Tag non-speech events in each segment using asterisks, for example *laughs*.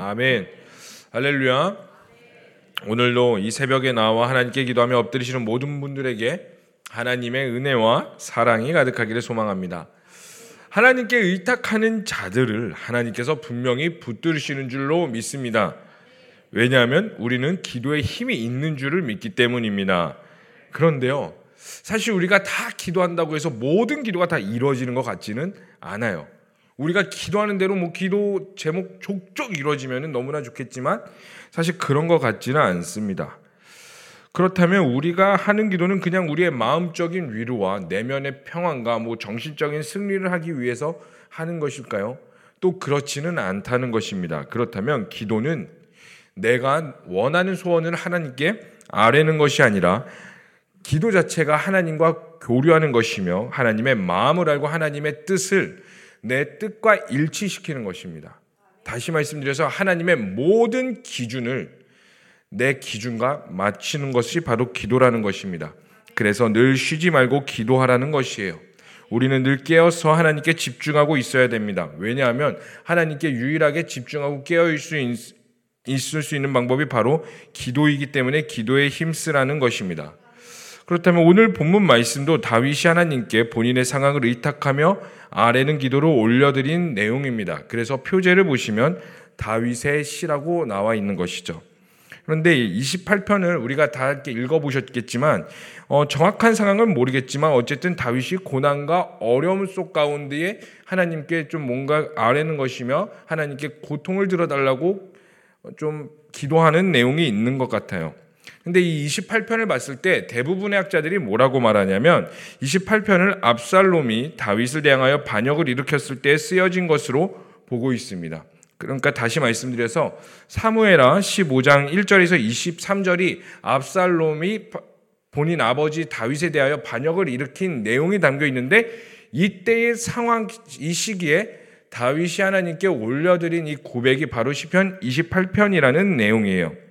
아멘. 할렐루야. 오늘도 이 새벽에 나와 하나님께 기도하며 엎드리시는 모든 분들에게 하나님의 은혜와 사랑이 가득하기를 소망합니다. 하나님께 의탁하는 자들을 하나님께서 분명히 붙들으시는 줄로 믿습니다. 왜냐하면 우리는 기도에 힘이 있는 줄을 믿기 때문입니다. 그런데요, 사실 우리가 다 기도한다고 해서 모든 기도가 다 이루어지는 것 같지는 않아요. 우리가 기도하는 대로 뭐 기도 제목 족족 이루어지면 너무나 좋겠지만 사실 그런 것 같지는 않습니다. 그렇다면 우리가 하는 기도는 그냥 우리의 마음적인 위로와 내면의 평안과 뭐 정신적인 승리를 하기 위해서 하는 것일까요? 또 그렇지는 않다는 것입니다. 그렇다면 기도는 내가 원하는 소원을 하나님께 아뢰는 것이 아니라 기도 자체가 하나님과 교류하는 것이며 하나님의 마음을 알고 하나님의 뜻을 내 뜻과 일치시키는 것입니다. 다시 말씀드려서 하나님의 모든 기준을 내 기준과 맞추는 것이 바로 기도라는 것입니다. 그래서 늘 쉬지 말고 기도하라는 것이에요. 우리는 늘 깨어서 하나님께 집중하고 있어야 됩니다. 왜냐하면 하나님께 유일하게 집중하고 깨어 있을 수 있는 방법이 바로 기도이기 때문에 기도에 힘쓰라는 것입니다. 그렇다면 오늘 본문 말씀도 다윗이 하나님께 본인의 상황을 의탁하며 아래는 기도로 올려드린 내용입니다. 그래서 표제를 보시면 다윗의 시라고 나와 있는 것이죠. 그런데 28편을 우리가 다 함께 읽어보셨겠지만 어, 정확한 상황은 모르겠지만 어쨌든 다윗이 고난과 어려움 속 가운데에 하나님께 좀 뭔가 아뢰는 것이며 하나님께 고통을 들어달라고 좀 기도하는 내용이 있는 것 같아요. 근데 이 28편을 봤을 때 대부분의 학자들이 뭐라고 말하냐면 28편을 압살롬이 다윗을 대항하여 반역을 일으켰을 때 쓰여진 것으로 보고 있습니다. 그러니까 다시 말씀드려서 사무에라 15장 1절에서 23절이 압살롬이 본인 아버지 다윗에 대하여 반역을 일으킨 내용이 담겨 있는데 이때의 상황 이 시기에 다윗이 하나님께 올려드린 이 고백이 바로 시편 28편이라는 내용이에요.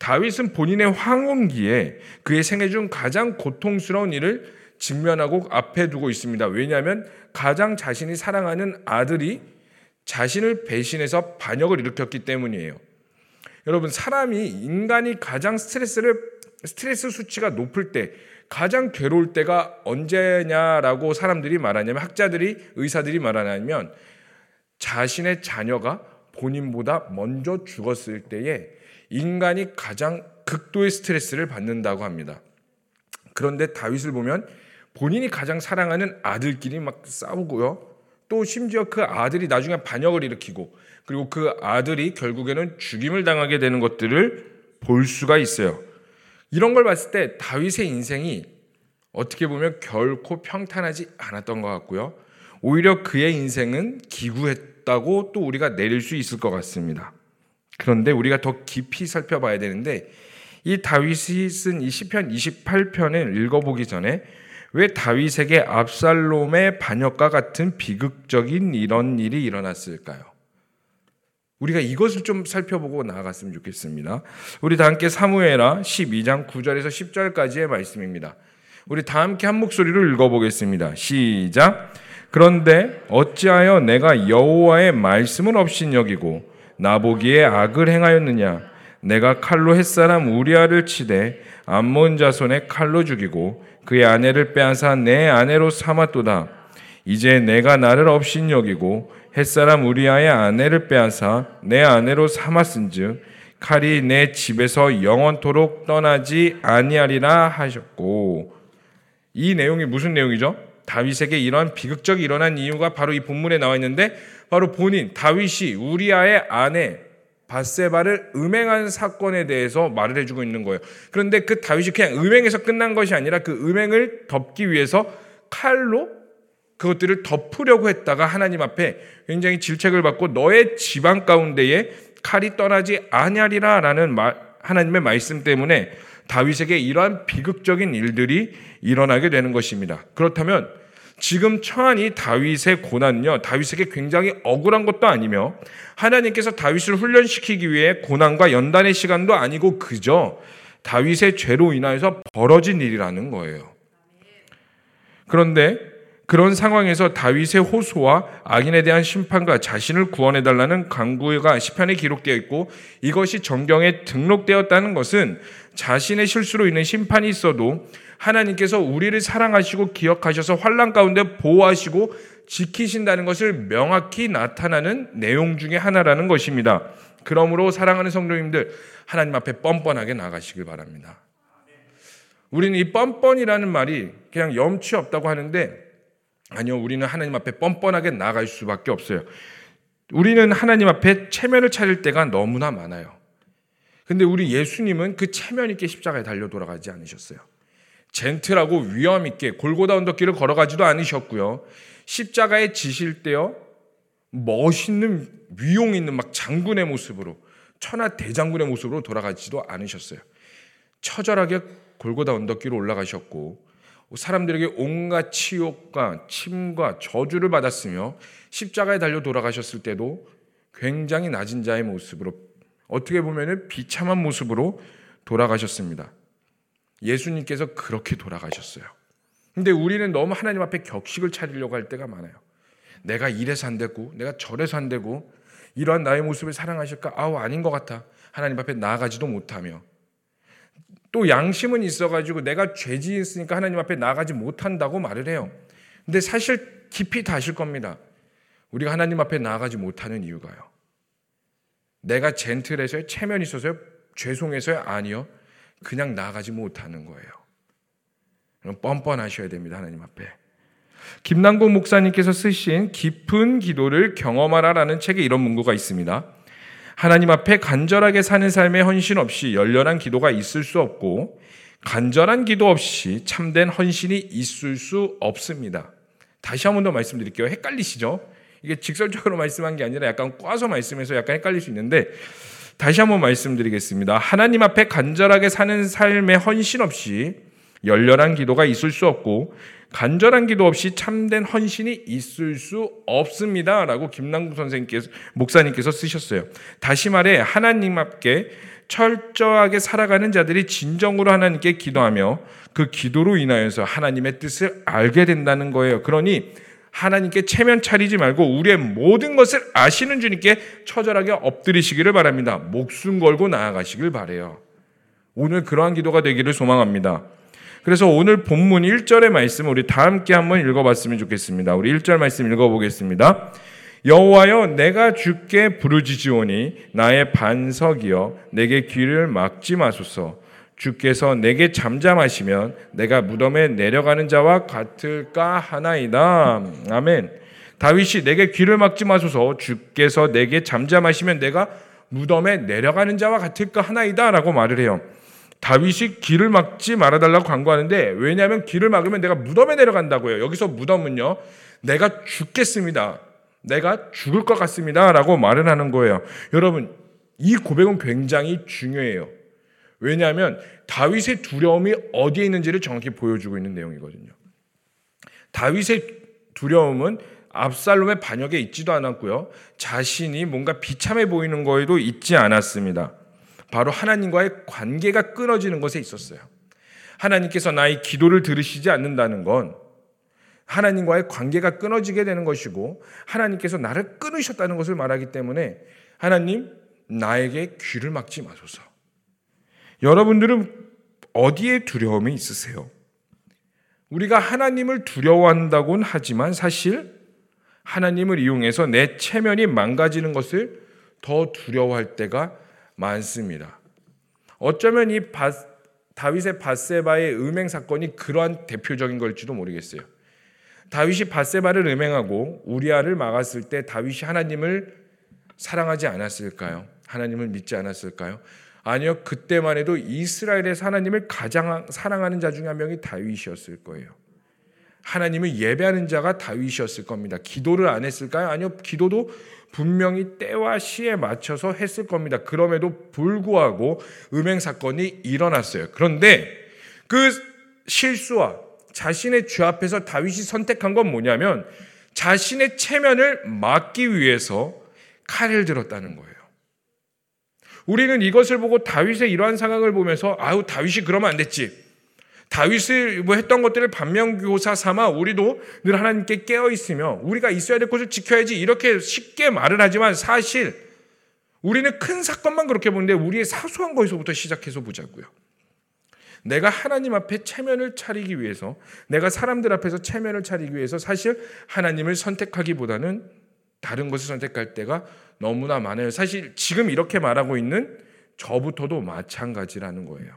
다윗은 본인의 황혼기에 그의 생애 중 가장 고통스러운 일을 직면하고 앞에 두고 있습니다. 왜냐하면 가장 자신이 사랑하는 아들이 자신을 배신해서 반역을 일으켰기 때문이에요. 여러분, 사람이 인간이 가장 스트레스를 스트레스 수치가 높을 때 가장 괴로울 때가 언제냐라고 사람들이 말하냐면 학자들이 의사들이 말하냐면 자신의 자녀가 본인보다 먼저 죽었을 때에 인간이 가장 극도의 스트레스를 받는다고 합니다. 그런데 다윗을 보면 본인이 가장 사랑하는 아들끼리 막 싸우고요. 또 심지어 그 아들이 나중에 반역을 일으키고 그리고 그 아들이 결국에는 죽임을 당하게 되는 것들을 볼 수가 있어요. 이런 걸 봤을 때 다윗의 인생이 어떻게 보면 결코 평탄하지 않았던 것 같고요. 오히려 그의 인생은 기구했다고 또 우리가 내릴 수 있을 것 같습니다. 그런데 우리가 더 깊이 살펴봐야 되는데 이 다윗이 쓴 이 시편 28편을 읽어보기 전에 왜 다윗에게 압살롬의 반역과 같은 비극적인 이런 일이 일어났을까요? 우리가 이것을 좀 살펴보고 나아갔으면 좋겠습니다. 우리 다 함께 사무엘하 12장 9절에서 10절까지의 말씀입니다. 우리 다 함께 한 목소리로 읽어보겠습니다. 시작. 그런데 어찌하여 내가 여호와의 말씀을 없인 여기고 나보기에 악을 행하였느냐? 내가 칼로 햇사람 우리아를 치되 암몬 자손의 칼로 죽이고 그의 아내를 빼앗아 내 아내로 삼았도다. 이제 내가 나를 없인 여기고 햇사람 우리아의 아내를 빼앗아 내 아내로 삼았은즉 칼이 내 집에서 영원토록 떠나지 아니하리라 하셨고 이 내용이 무슨 내용이죠? 다윗에게 이러한 비극적이 일어난 이유가 바로 이 본문에 나와 있는데 바로 본인 다윗이 우리아의 아내 바세바를 음행한 사건에 대해서 말을 해주고 있는 거예요. 그런데 그 다윗이 그냥 음행에서 끝난 것이 아니라 그 음행을 덮기 위해서 칼로 그것들을 덮으려고 했다가 하나님 앞에 굉장히 질책을 받고 너의 집안 가운데에 칼이 떠나지 아니하리라라는 하나님의 말씀 때문에 다윗에게 이러한 비극적인 일들이 일어나게 되는 것입니다. 그렇다면 지금 처한 이 다윗의 고난은요, 다윗에게 굉장히 억울한 것도 아니며 하나님께서 다윗을 훈련시키기 위해 고난과 연단의 시간도 아니고 그저 다윗의 죄로 인하여서 벌어진 일이라는 거예요. 그런데 그런 상황에서 다윗의 호소와 악인에 대한 심판과 자신을 구원해 달라는 강구가 시편에 기록되어 있고 이것이 정경에 등록되었다는 것은 자신의 실수로 인한 심판이 있어도 하나님께서 우리를 사랑하시고 기억하셔서 환란 가운데 보호하시고 지키신다는 것을 명확히 나타나는 내용 중의 하나라는 것입니다. 그러므로 사랑하는 성도님들 하나님 앞에 뻔뻔하게 나가시길 바랍니다. 우리는 이 뻔뻔이라는 말이 그냥 염치 없다고 하는데 아니요, 우리는 하나님 앞에 뻔뻔하게 나갈 수밖에 없어요. 우리는 하나님 앞에 체면을 차릴 때가 너무나 많아요. 근데 우리 예수님은 그 체면 있게 십자가에 달려 돌아가지 않으셨어요. 젠틀하고 위험 있게 골고다 언덕길을 걸어가지도 않으셨고요. 십자가에 지실 때요. 멋있는 위용 있는 막 장군의 모습으로 천하 대장군의 모습으로 돌아가지도 않으셨어요. 처절하게 골고다 언덕길을 올라가셨고 사람들에게 온갖 치욕과 침과 저주를 받았으며 십자가에 달려 돌아가셨을 때도 굉장히 낮은 자의 모습으로 어떻게 보면 비참한 모습으로 돌아가셨습니다. 예수님께서 그렇게 돌아가셨어요. 근데 우리는 너무 하나님 앞에 격식을 차리려고 할 때가 많아요. 내가 이래서 안 되고, 내가 저래서 안 되고, 이러한 나의 모습을 사랑하실까? 아우, 아닌 것 같아. 하나님 앞에 나아가지도 못하며. 또 양심은 있어가지고 내가 죄지었으니까 하나님 앞에 나가지 못한다고 말을 해요. 근데 사실 깊이 다 아실 겁니다. 우리가 하나님 앞에 나가지 못하는 이유가요. 내가 젠틀해서요, 체면 있어서요, 죄송해서요, 아니요. 그냥 나가지 못하는 거예요. 뻔뻔하셔야 됩니다, 하나님 앞에. 김남국 목사님께서 쓰신 깊은 기도를 경험하라라는 책에 이런 문구가 있습니다. 하나님 앞에 간절하게 사는 삶의 헌신 없이 열렬한 기도가 있을 수 없고 간절한 기도 없이 참된 헌신이 있을 수 없습니다. 다시 한 번 더 말씀드릴게요. 헷갈리시죠? 이게 직설적으로 말씀한 게 아니라 약간 꽈서 말씀해서 약간 헷갈릴 수 있는데 다시 한번 말씀드리겠습니다. 하나님 앞에 간절하게 사는 삶의 헌신 없이 열렬한 기도가 있을 수 없고 간절한 기도 없이 참된 헌신이 있을 수 없습니다. 라고 김남국 선생님께서, 목사님께서 쓰셨어요. 다시 말해, 하나님 앞에 철저하게 살아가는 자들이 진정으로 하나님께 기도하며 그 기도로 인하여서 하나님의 뜻을 알게 된다는 거예요. 그러니 하나님께 체면 차리지 말고 우리의 모든 것을 아시는 주님께 처절하게 엎드리시기를 바랍니다. 목숨 걸고 나아가시길 바래요. 오늘 그러한 기도가 되기를 소망합니다. 그래서 오늘 본문 1절의 말씀 우리 다 함께 한번 읽어봤으면 좋겠습니다. 우리 1절 말씀 읽어보겠습니다. 여호와여 내가 주께 부르짖으오니 나의 반석이여 내게 귀를 막지 마소서 주께서 내게 잠잠하시면 내가 무덤에 내려가는 자와 같을까 하나이다. 아멘. 다윗이 내게 귀를 막지 마소서 주께서 내게 잠잠하시면 내가 무덤에 내려가는 자와 같을까 하나이다 라고 말을 해요. 다윗이 길을 막지 말아달라고 광고하는데 왜냐하면 길을 막으면 내가 무덤에 내려간다고요. 여기서 무덤은요, 내가 죽겠습니다. 내가 죽을 것 같습니다. 라고 말을 하는 거예요. 여러분, 이 고백은 굉장히 중요해요. 왜냐하면 다윗의 두려움이 어디에 있는지를 정확히 보여주고 있는 내용이거든요. 다윗의 두려움은 압살롬의 반역에 있지도 않았고요. 자신이 뭔가 비참해 보이는 거에도 있지 않았습니다. 바로 하나님과의 관계가 끊어지는 것에 있었어요. 하나님께서 나의 기도를 들으시지 않는다는 건 하나님과의 관계가 끊어지게 되는 것이고 하나님께서 나를 끊으셨다는 것을 말하기 때문에 하나님 나에게 귀를 막지 마소서. 여러분들은 어디에 두려움이 있으세요? 우리가 하나님을 두려워한다곤 하지만 사실 하나님을 이용해서 내 체면이 망가지는 것을 더 두려워할 때가 많습니다. 어쩌면 이 바, 다윗의 바세바의 음행 사건이 그러한 대표적인 걸지도 모르겠어요. 다윗이 바세바를 음행하고 우리아를 막았을 때 다윗이 하나님을 사랑하지 않았을까요? 하나님을 믿지 않았을까요? 아니요. 그때만 해도 이스라엘에서 하나님을 가장 사랑하는 자 중에 한 명이 다윗이었을 거예요. 하나님을 예배하는 자가 다윗이었을 겁니다. 기도를 안 했을까요? 아니요. 기도도 분명히 때와 시에 맞춰서 했을 겁니다. 그럼에도 불구하고 음행 사건이 일어났어요. 그런데 그 실수와 자신의 죄 앞에서 다윗이 선택한 건 뭐냐면 자신의 체면을 막기 위해서 칼을 들었다는 거예요. 우리는 이것을 보고 다윗의 이러한 상황을 보면서 아우 다윗이 그러면 안 됐지. 다윗을 뭐 했던 것들을 반면교사 삼아 우리도 늘 하나님께 깨어 있으며 우리가 있어야 될 곳을 지켜야지 이렇게 쉽게 말을 하지만 사실 우리는 큰 사건만 그렇게 보는데 우리의 사소한 거에서부터 시작해서 보자고요. 내가 하나님 앞에 체면을 차리기 위해서 내가 사람들 앞에서 체면을 차리기 위해서 사실 하나님을 선택하기보다는 다른 것을 선택할 때가 너무나 많아요. 사실 지금 이렇게 말하고 있는 저부터도 마찬가지라는 거예요.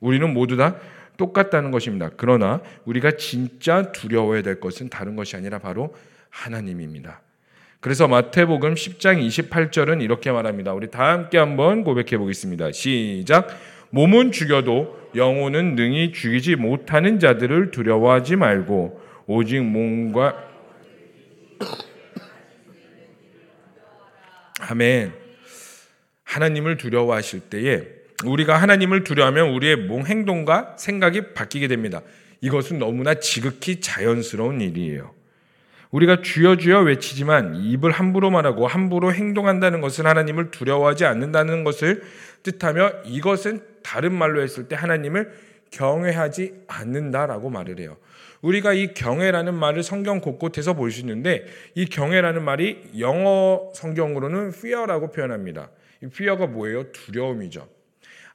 우리는 모두 다 똑같다는 것입니다. 그러나 우리가 진짜 두려워야 될 것은 다른 것이 아니라 바로 하나님입니다. 그래서 마태복음 10장 28절은 이렇게 말합니다. 우리 다 함께 한번 고백해 보겠습니다. 시작. 몸은 죽여도 영혼은 능히 죽이지 못하는 자들을 두려워하지 말고 오직 몸과 아멘. 하나님을 두려워하실 때에 우리가 하나님을 두려워하면 우리의 몸 행동과 생각이 바뀌게 됩니다. 이것은 너무나 지극히 자연스러운 일이에요. 우리가 주여 주여 외치지만 입을 함부로 말하고 함부로 행동한다는 것은 하나님을 두려워하지 않는다는 것을 뜻하며 이것은 다른 말로 했을 때 하나님을 경외하지 않는다라고 말을 해요. 우리가 이 경외라는 말을 성경 곳곳에서 볼 수 있는데 이 경외라는 말이 영어 성경으로는 fear라고 표현합니다. 이 fear가 뭐예요? 두려움이죠.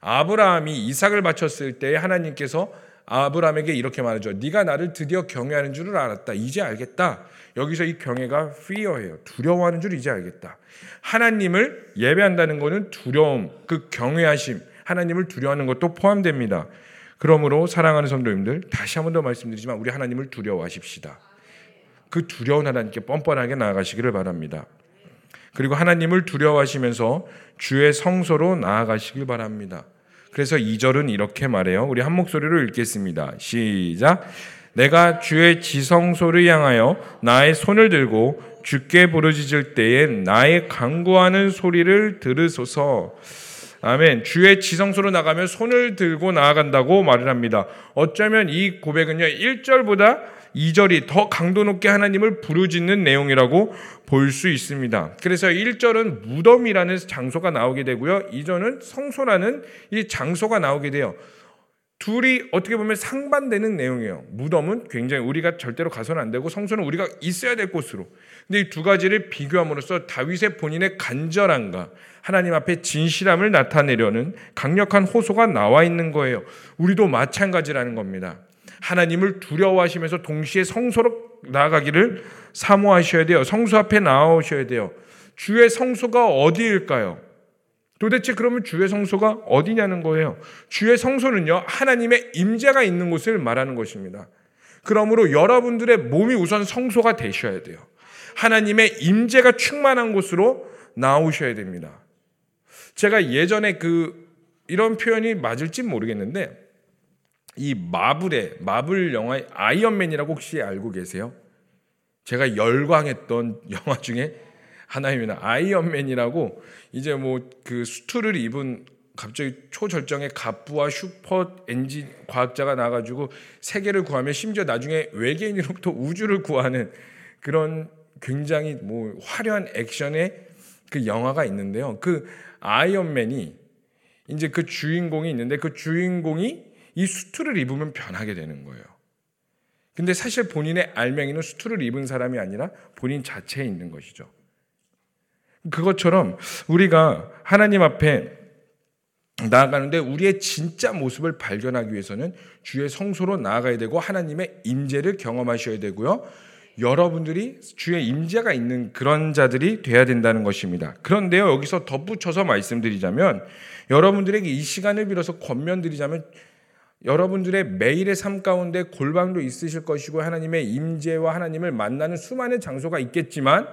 아브라함이 이삭을 바쳤을 때 하나님께서 아브라함에게 이렇게 말하죠. 네가 나를 드디어 경외하는 줄을 알았다. 이제 알겠다. 여기서 이 경외가 fear예요. 두려워하는 줄 이제 알겠다. 하나님을 예배한다는 것은 두려움, 그 경외하심, 하나님을 두려워하는 것도 포함됩니다. 그러므로 사랑하는 성도님들 다시 한 번 더 말씀드리지만 우리 하나님을 두려워하십시다. 그 두려운 하나님께 뻔뻔하게 나아가시기를 바랍니다. 그리고 하나님을 두려워하시면서 주의 성소로 나아가시길 바랍니다. 그래서 2절은 이렇게 말해요. 우리 한 목소리로 읽겠습니다. 시작. 내가 주의 지성소를 향하여 나의 손을 들고 주께 부르짖을 때에 나의 강구하는 소리를 들으소서. 아멘. 주의 지성소로 나가면 손을 들고 나아간다고 말을 합니다. 어쩌면 이 고백은요, 1절보다 2절이 더 강도 높게 하나님을 부르짖는 내용이라고 볼 수 있습니다. 그래서 1절은 무덤이라는 장소가 나오게 되고요. 2절은 성소라는 이 장소가 나오게 돼요. 둘이 어떻게 보면 상반되는 내용이에요. 무덤은 굉장히 우리가 절대로 가서는 안 되고 성소는 우리가 있어야 될 곳으로. 근데 이 두 가지를 비교함으로써 다윗의 본인의 간절함과 하나님 앞에 진실함을 나타내려는 강력한 호소가 나와 있는 거예요. 우리도 마찬가지라는 겁니다. 하나님을 두려워하시면서 동시에 성소로 나아가기를 사모하셔야 돼요. 성소 앞에 나오셔야 돼요. 주의 성소가 어디일까요? 도대체 그러면 주의 성소가 어디냐는 거예요. 주의 성소는요, 하나님의 임재가 있는 곳을 말하는 것입니다. 그러므로 여러분들의 몸이 우선 성소가 되셔야 돼요. 하나님의 임재가 충만한 곳으로 나오셔야 됩니다. 제가 예전에 그 이런 표현이 맞을지 모르겠는데 이 마블의 마블 영화 아이언맨이라고 혹시 알고 계세요? 제가 열광했던 *laughs* 영화 중에 하나입니다. 아이언맨이라고 이제 뭐 그 수트를 입은 갑자기 초절정의 갑부와 슈퍼 엔진 과학자가 나가지고 세계를 구하며 심지어 나중에 외계인으로부터 *laughs* 우주를 구하는 그런 굉장히 뭐 화려한 액션의 그 영화가 있는데요. 그 아이언맨이 이제 그 주인공이 있는데 그 주인공이 이 수트를 입으면 변하게 되는 거예요. 근데 사실 본인의 알맹이는 수트를 입은 사람이 아니라 본인 자체에 있는 것이죠. 그것처럼 우리가 하나님 앞에 나아가는데 우리의 진짜 모습을 발견하기 위해서는 주의 성소로 나아가야 되고 하나님의 임재를 경험하셔야 되고요. 여러분들이 주의 임재가 있는 그런 자들이 돼야 된다는 것입니다. 그런데요, 여기서 덧붙여서 말씀드리자면 여러분들에게 이 시간을 빌어서 권면드리자면 여러분들의 매일의 삶 가운데 골방도 있으실 것이고 하나님의 임재와 하나님을 만나는 수많은 장소가 있겠지만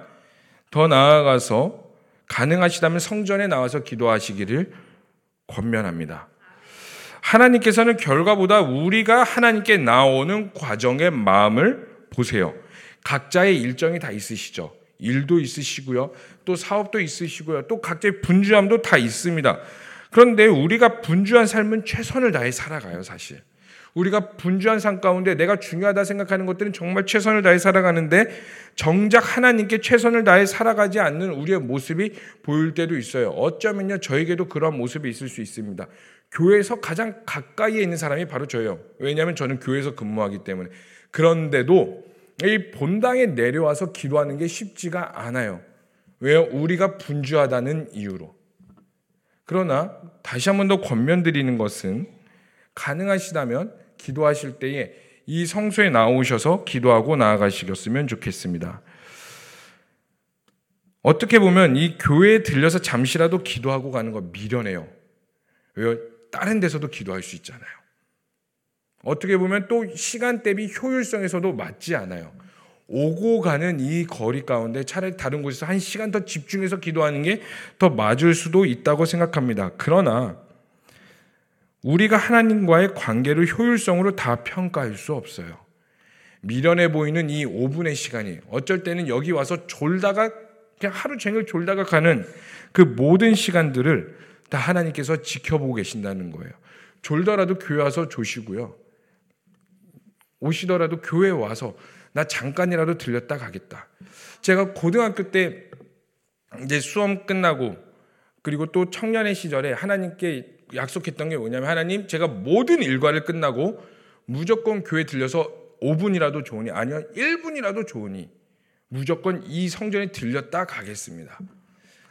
더 나아가서 가능하시다면 성전에 나와서 기도하시기를 권면합니다. 하나님께서는 결과보다 우리가 하나님께 나오는 과정의 마음을 보세요. 각자의 일정이 다 있으시죠. 일도 있으시고요. 또 사업도 있으시고요. 또 각자의 분주함도 다 있습니다. 그런데 우리가 분주한 삶은 최선을 다해 살아가요, 사실. 우리가 분주한 삶 가운데 내가 중요하다 생각하는 것들은 정말 최선을 다해 살아가는데 정작 하나님께 최선을 다해 살아가지 않는 우리의 모습이 보일 때도 있어요. 어쩌면요, 저에게도 그런 모습이 있을 수 있습니다. 교회에서 가장 가까이에 있는 사람이 바로 저예요. 왜냐하면 저는 교회에서 근무하기 때문에. 그런데도 이 본당에 내려와서 기도하는 게 쉽지가 않아요. 왜요? 우리가 분주하다는 이유로. 그러나 다시 한 번 더 권면드리는 것은 가능하시다면 기도하실 때에 이 성소에 나오셔서 기도하고 나아가시겠으면 좋겠습니다. 어떻게 보면 이 교회에 들려서 잠시라도 기도하고 가는 거 미련해요. 왜요? 다른 데서도 기도할 수 있잖아요. 어떻게 보면 또 시간 대비 효율성에서도 맞지 않아요. 오고 가는 이 거리 가운데 차라리 다른 곳에서 한 시간 더 집중해서 기도하는 게 더 맞을 수도 있다고 생각합니다. 그러나 우리가 하나님과의 관계를 효율성으로 다 평가할 수 없어요. 미련해 보이는 이 5분의 시간이 어쩔 때는 여기 와서 졸다가 그냥 하루 종일 졸다가 가는 그 모든 시간들을 다 하나님께서 지켜보고 계신다는 거예요. 졸더라도 교회 와서 조시고요. 오시더라도 교회 와서 나 잠깐이라도 들렸다 가겠다. 제가 고등학교 때 이제 수험 끝나고 그리고 또 청년의 시절에 하나님께 약속했던 게 뭐냐면 하나님 제가 모든 일과를 끝나고 무조건 교회 들려서 5분이라도 좋으니 아니요 1분이라도 좋으니 무조건 이 성전에 들렸다 가겠습니다.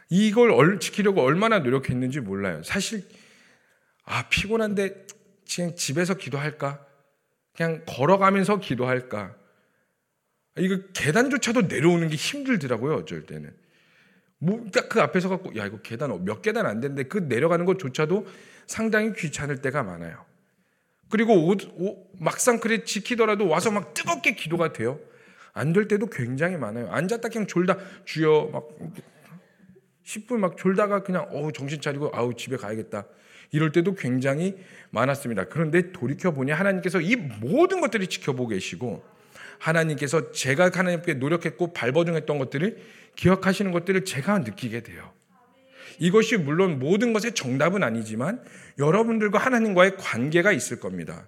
이걸 지키려고 얼마나 노력했는지 몰라요. 사실 아 피곤한데 그냥 집에서 기도할까? 그냥 걸어가면서 기도할까? 이거 계단조차도 내려오는 게 힘들더라고요. 어쩔 때는. 뭐그 앞에서 갖고 야 이거 계단 몇 계단 안 되는데 그 내려가는 것조차도 상당히 귀찮을 때가 많아요. 그리고 오, 오, 막상 그래 지키더라도 와서 막 뜨겁게 기도가 돼요. 안 될 때도 굉장히 많아요. 앉았다 그냥 졸다 주여 막 10분 막 졸다가 그냥 어 정신 차리고 아우 집에 가야겠다. 이럴 때도 굉장히 많았습니다. 그런데 돌이켜 보니 하나님께서 이 모든 것들을 지켜보고 계시고 하나님께서 제가 하나님께 노력했고 발버둥했던 것들을 기억하시는 것들을 제가 느끼게 돼요. 이것이 물론 모든 것의 정답은 아니지만 여러분들과 하나님과의 관계가 있을 겁니다.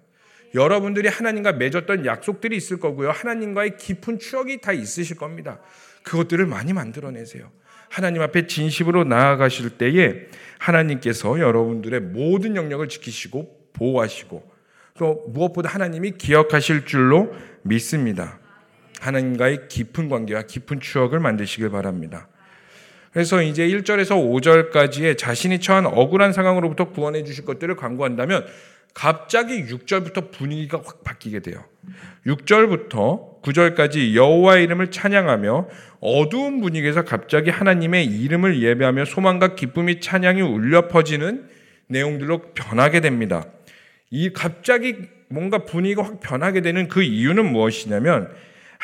여러분들이 하나님과 맺었던 약속들이 있을 거고요. 하나님과의 깊은 추억이 다 있으실 겁니다. 그것들을 많이 만들어내세요. 하나님 앞에 진심으로 나아가실 때에 하나님께서 여러분들의 모든 영역을 지키시고 보호하시고 또 무엇보다 하나님이 기억하실 줄로 믿습니다. 하나님과의 깊은 관계와 깊은 추억을 만드시길 바랍니다. 그래서 이제 1절에서 5절까지의 자신이 처한 억울한 상황으로부터 구원해 주실 것들을 강구한다면 갑자기 6절부터 분위기가 확 바뀌게 돼요. 6절부터 9절까지 여호와의 이름을 찬양하며 어두운 분위기에서 갑자기 하나님의 이름을 예배하며 소망과 기쁨이 찬양이 울려 퍼지는 내용들로 변하게 됩니다. 이 갑자기 뭔가 분위기가 확 변하게 되는 그 이유는 무엇이냐면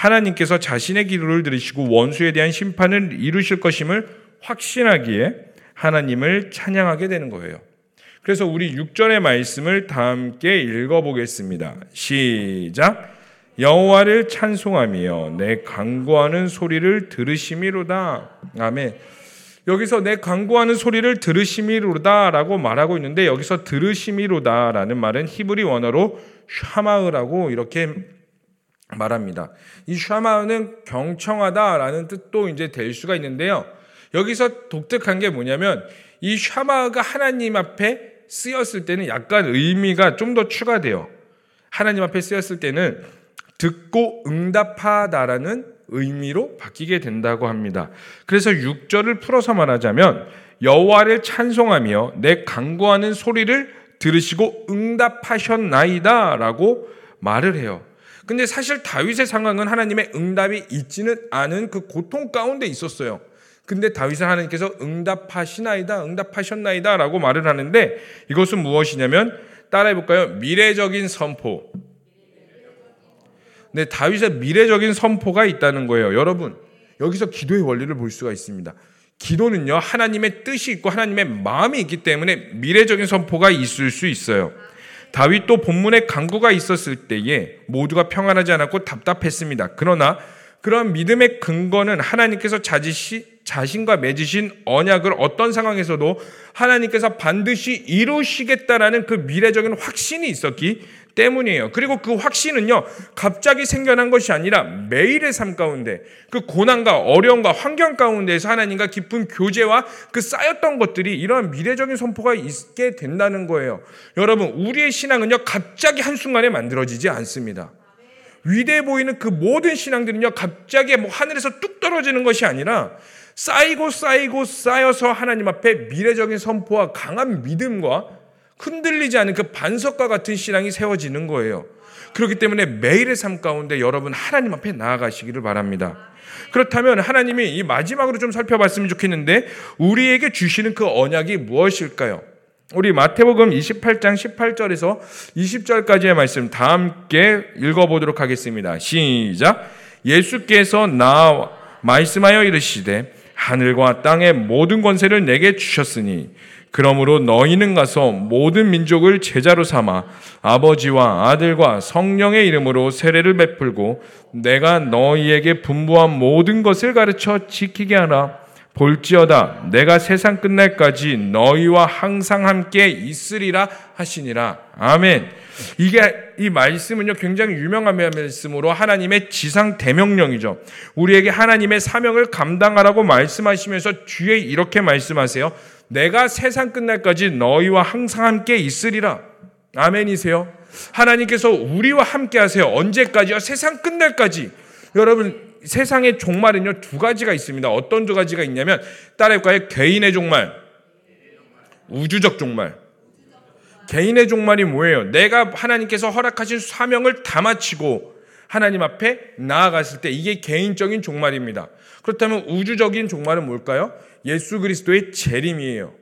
하나님께서 자신의 기도를 들으시고 원수에 대한 심판을 이루실 것임을 확신하기에 하나님을 찬양하게 되는 거예요. 그래서 우리 6절의 말씀을 다 함께 읽어보겠습니다. 시작. 여호와를 찬송하며 내 강구하는 소리를 들으심이로다. 아멘. 여기서 내 강구하는 소리를 들으심이로다라고 말하고 있는데 여기서 들으심이로다라는 말은 히브리 원어로 샤마으라고 이렇게 말합니다. 이 샤마으는 경청하다라는 뜻도 이제 될 수가 있는데요. 여기서 독특한 게 뭐냐면 이 샤마가 하나님 앞에 쓰였을 때는 약간 의미가 좀 더 추가돼요. 하나님 앞에 쓰였을 때는 듣고 응답하다라는 의미로 바뀌게 된다고 합니다. 그래서 6절을 풀어서 말하자면 여호와를 찬송하며 내 강구하는 소리를 들으시고 응답하셨나이다라고 말을 해요. 근데 사실 다윗의 상황은 하나님의 응답이 있지는 않은 그 고통 가운데 있었어요. 근데 다윗은 하나님께서 응답하시나이다, 응답하셨나이다 라고 말을 하는데 이것은 무엇이냐면 따라해 볼까요? 미래적인 선포. 네, 다윗의 미래적인 선포가 있다는 거예요. 여러분, 여기서 기도의 원리를 볼 수가 있습니다. 기도는요, 하나님의 뜻이 있고 하나님의 마음이 있기 때문에 미래적인 선포가 있을 수 있어요. 다윗도 본문에 강구가 있었을 때에 모두가 평안하지 않았고 답답했습니다. 그러나 그런 믿음의 근거는 하나님께서 자지시, 자신과 맺으신 언약을 어떤 상황에서도 하나님께서 반드시 이루시겠다라는 그 미래적인 확신이 있었기 때문이에요. 그리고 그 확신은요, 갑자기 생겨난 것이 아니라 매일의 삶 가운데 그 고난과 어려움과 환경 가운데에서 하나님과 깊은 교제와 그 쌓였던 것들이 이러한 미래적인 선포가 있게 된다는 거예요. 여러분, 우리의 신앙은요, 갑자기 한순간에 만들어지지 않습니다. 위대해 보이는 그 모든 신앙들은요, 갑자기 뭐 하늘에서 뚝 떨어지는 것이 아니라 쌓이고 쌓이고 쌓여서 하나님 앞에 미래적인 선포와 강한 믿음과 흔들리지 않은 그 반석과 같은 신앙이 세워지는 거예요. 그렇기 때문에 매일의 삶 가운데 여러분 하나님 앞에 나아가시기를 바랍니다. 그렇다면 하나님이 이 마지막으로 좀 살펴봤으면 좋겠는데 우리에게 주시는 그 언약이 무엇일까요? 우리 마태복음 28장 18절에서 20절까지의 말씀 다 함께 읽어보도록 하겠습니다. 시작. 예수께서 나 말씀하여 이르시되 하늘과 땅의 모든 권세를 내게 주셨으니 그러므로 너희는 가서 모든 민족을 제자로 삼아 아버지와 아들과 성령의 이름으로 세례를 베풀고 내가 너희에게 분부한 모든 것을 가르쳐 지키게 하라. 볼지어다 내가 세상 끝날까지 너희와 항상 함께 있으리라 하시니라. 아멘. 이게 이 말씀은요 굉장히 유명한 말씀으로 하나님의 지상 대명령이죠. 우리에게 하나님의 사명을 감당하라고 말씀하시면서 뒤에 이렇게 말씀하세요. 내가 세상 끝날까지 너희와 항상 함께 있으리라. 아멘이세요? 하나님께서 우리와 함께 하세요. 언제까지요? 세상 끝날까지. 여러분, 세상의 종말은요, 두 가지가 있습니다. 어떤 두 가지가 있냐면, 따라할까요? 개인의 종말, 우주적 종말. 개인의 종말이 뭐예요? 내가 하나님께서 허락하신 사명을 다 마치고 하나님 앞에 나아갔을 때 이게 개인적인 종말입니다. 그렇다면 우주적인 종말은 뭘까요? 예수 그리스도의 재림이에요.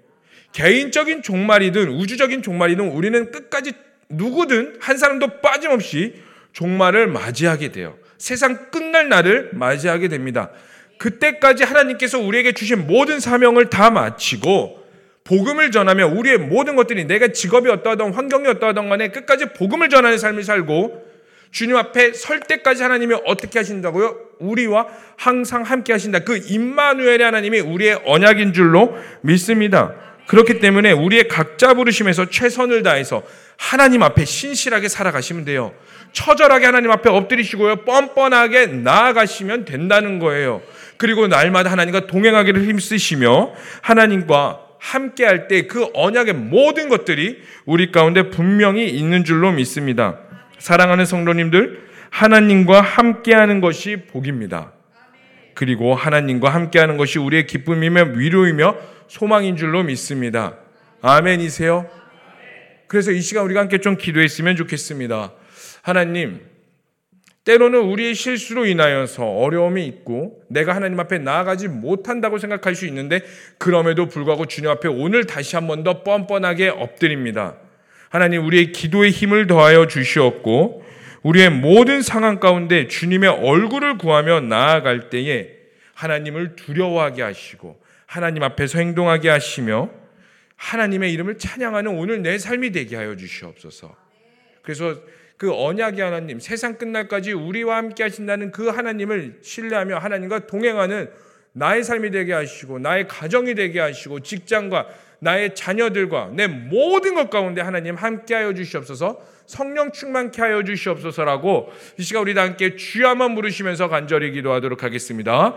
개인적인 종말이든 우주적인 종말이든 우리는 끝까지 누구든 한 사람도 빠짐없이 종말을 맞이하게 돼요. 세상 끝날 날을 맞이하게 됩니다. 그때까지 하나님께서 우리에게 주신 모든 사명을 다 마치고 복음을 전하며 우리의 모든 것들이 내가 직업이 어떠하던 환경이 어떠하던 간에 끝까지 복음을 전하는 삶을 살고 주님 앞에 설 때까지 하나님이 어떻게 하신다고요? 우리와 항상 함께 하신다. 그 임마누엘의 하나님이 우리의 언약인 줄로 믿습니다. 그렇기 때문에 우리의 각자 부르심에서 최선을 다해서 하나님 앞에 신실하게 살아가시면 돼요. 처절하게 하나님 앞에 엎드리시고요. 뻔뻔하게 나아가시면 된다는 거예요. 그리고 날마다 하나님과 동행하기를 힘쓰시며 하나님과 함께 할 때 그 언약의 모든 것들이 우리 가운데 분명히 있는 줄로 믿습니다. 사랑하는 성도님들, 하나님과 함께하는 것이 복입니다. 그리고 하나님과 함께하는 것이 우리의 기쁨이며 위로이며 소망인 줄로 믿습니다. 아멘이세요? 그래서 이 시간 우리가 함께 좀 기도했으면 좋겠습니다. 하나님, 때로는 우리의 실수로 인하여서 어려움이 있고 내가 하나님 앞에 나아가지 못한다고 생각할 수 있는데 그럼에도 불구하고 주님 앞에 오늘 다시 한 번 더 뻔뻔하게 엎드립니다. 하나님 우리의 기도의 힘을 더하여 주시었고 우리의 모든 상황 가운데 주님의 얼굴을 구하며 나아갈 때에 하나님을 두려워하게 하시고 하나님 앞에서 행동하게 하시며 하나님의 이름을 찬양하는 오늘 내 삶이 되게 하여 주시옵소서. 그래서 그 언약의 하나님, 세상 끝날까지 우리와 함께 하신다는 그 하나님을 신뢰하며 하나님과 동행하는 나의 삶이 되게 하시고 나의 가정이 되게 하시고 직장과 나의 자녀들과 내 모든 것 가운데 하나님 함께하여 주시옵소서 성령 충만케 하여 주시옵소서라고 이 시간 우리 다 함께 주야만 부르시면서 간절히 기도하도록 하겠습니다.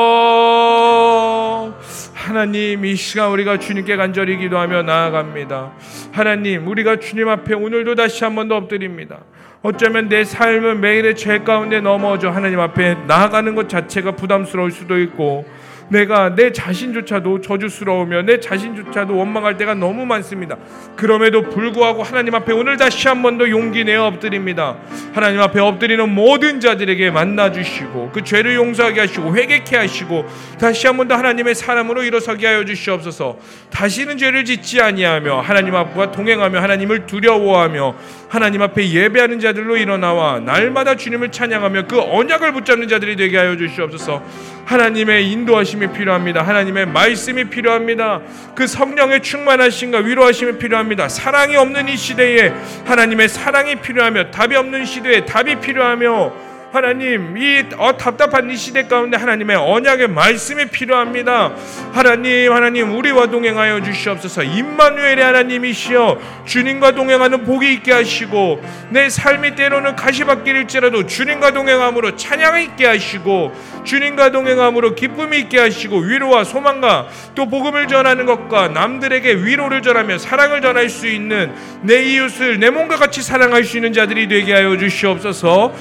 주여 하나님 이 시간 우리가 주님께 간절히 기도하며 나아갑니다. 하나님 우리가 주님 앞에 오늘도 다시 한 번 더 엎드립니다. 어쩌면 내 삶은 매일의 죄 가운데 넘어져 하나님 앞에 나아가는 것 자체가 부담스러울 수도 있고 내가 내 자신조차도 저주스러우며 내 자신조차도 원망할 때가 너무 많습니다. 그럼에도 불구하고 하나님 앞에 오늘 다시 한 번 더 용기 내어 엎드립니다. 하나님 앞에 엎드리는 모든 자들에게 만나 주시고 그 죄를 용서하게 하시고 회개케 하시고 다시 한 번 더 하나님의 사람으로 일어서게 하여 주시옵소서. 다시는 죄를 짓지 아니하며 하나님 앞과 동행하며 하나님을 두려워하며 하나님 앞에 예배하는 자들로 일어나와 날마다 주님을 찬양하며 그 언약을 붙잡는 자들이 되게 하여 주시옵소서. 하나님의 인도하심이 필요합니다. 하나님의 말씀이 필요합니다. 그 성령의 충만하심과 위로하심이 필요합니다. 사랑이 없는 이 시대에 하나님의 사랑이 필요하며 답이 없는 시대에 답이 필요하며 하나님 이 어, 답답한 이 시대 가운데 하나님의 언약의 말씀이 필요합니다. 하나님 하나님 우리와 동행하여 주시옵소서. 임마누엘의 하나님이시여 주님과 동행하는 복이 있게 하시고 내 삶이 때로는 가시밭길일지라도 주님과 동행함으로 찬양 있게 하시고 주님과 동행함으로 기쁨이 있게 하시고 위로와 소망과 또 복음을 전하는 것과 남들에게 위로를 전하며 사랑을 전할 수 있는 내 이웃을 내 몸과 같이 사랑할 수 있는 자들이 되게 하여 주시옵소서.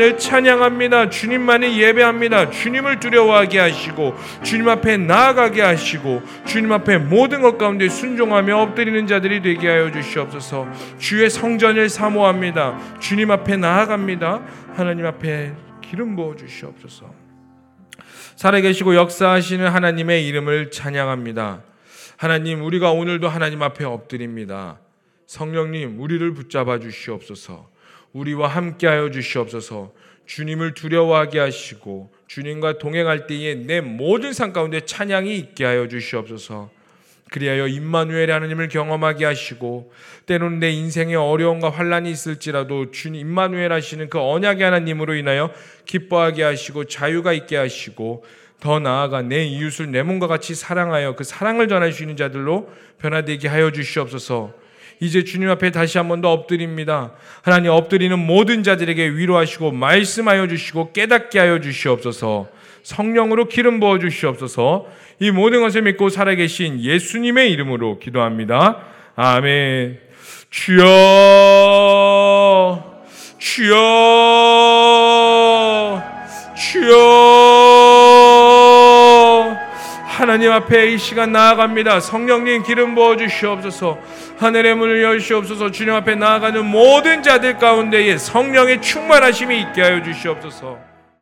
주님만을 찬양합니다. 주님만을 예배합니다. 주님을 두려워하게 하시고 주님 앞에 나아가게 하시고 주님 앞에 모든 것 가운데 순종하며 엎드리는 자들이 되게 하여 주시옵소서. 주의 성전을 사모합니다. 주님 앞에 나아갑니다. 하나님 앞에 기름 부어 주시옵소서. 살아계시고 역사하시는 하나님의 이름을 찬양합니다. 하나님, 우리가 오늘도 하나님 앞에 엎드립니다. 성령님, 우리를 붙잡아 주시옵소서. 우리와 함께하여 주시옵소서. 주님을 두려워하게 하시고 주님과 동행할 때에 내 모든 삶 가운데 찬양이 있게 하여 주시옵소서. 그리하여 임마누엘 하나님을 경험하게 하시고 때로는 내 인생에 어려움과 환란이 있을지라도 주님 임마누엘 하시는 그 언약의 하나님으로 인하여 기뻐하게 하시고 자유가 있게 하시고 더 나아가 내 이웃을 내 몸과 같이 사랑하여 그 사랑을 전할 수 있는 자들로 변화되게 하여 주시옵소서. 이제 주님 앞에 다시 한 번 더 엎드립니다. 하나님 엎드리는 모든 자들에게 위로하시고 말씀하여 주시고 깨닫게 하여 주시옵소서. 성령으로 기름 부어 주시옵소서. 이 모든 것을 믿고 살아계신 예수님의 이름으로 기도합니다. 아멘. 주여, 주여, 주여. 하나님 앞에 이 시간 나아갑니다. 성령님 기름 부어 주시옵소서. 하늘의 문을 여시옵소서. 주님 앞에 나아가는 모든 자들 가운데에 성령의 충만하심이 있게 하여 주시옵소서.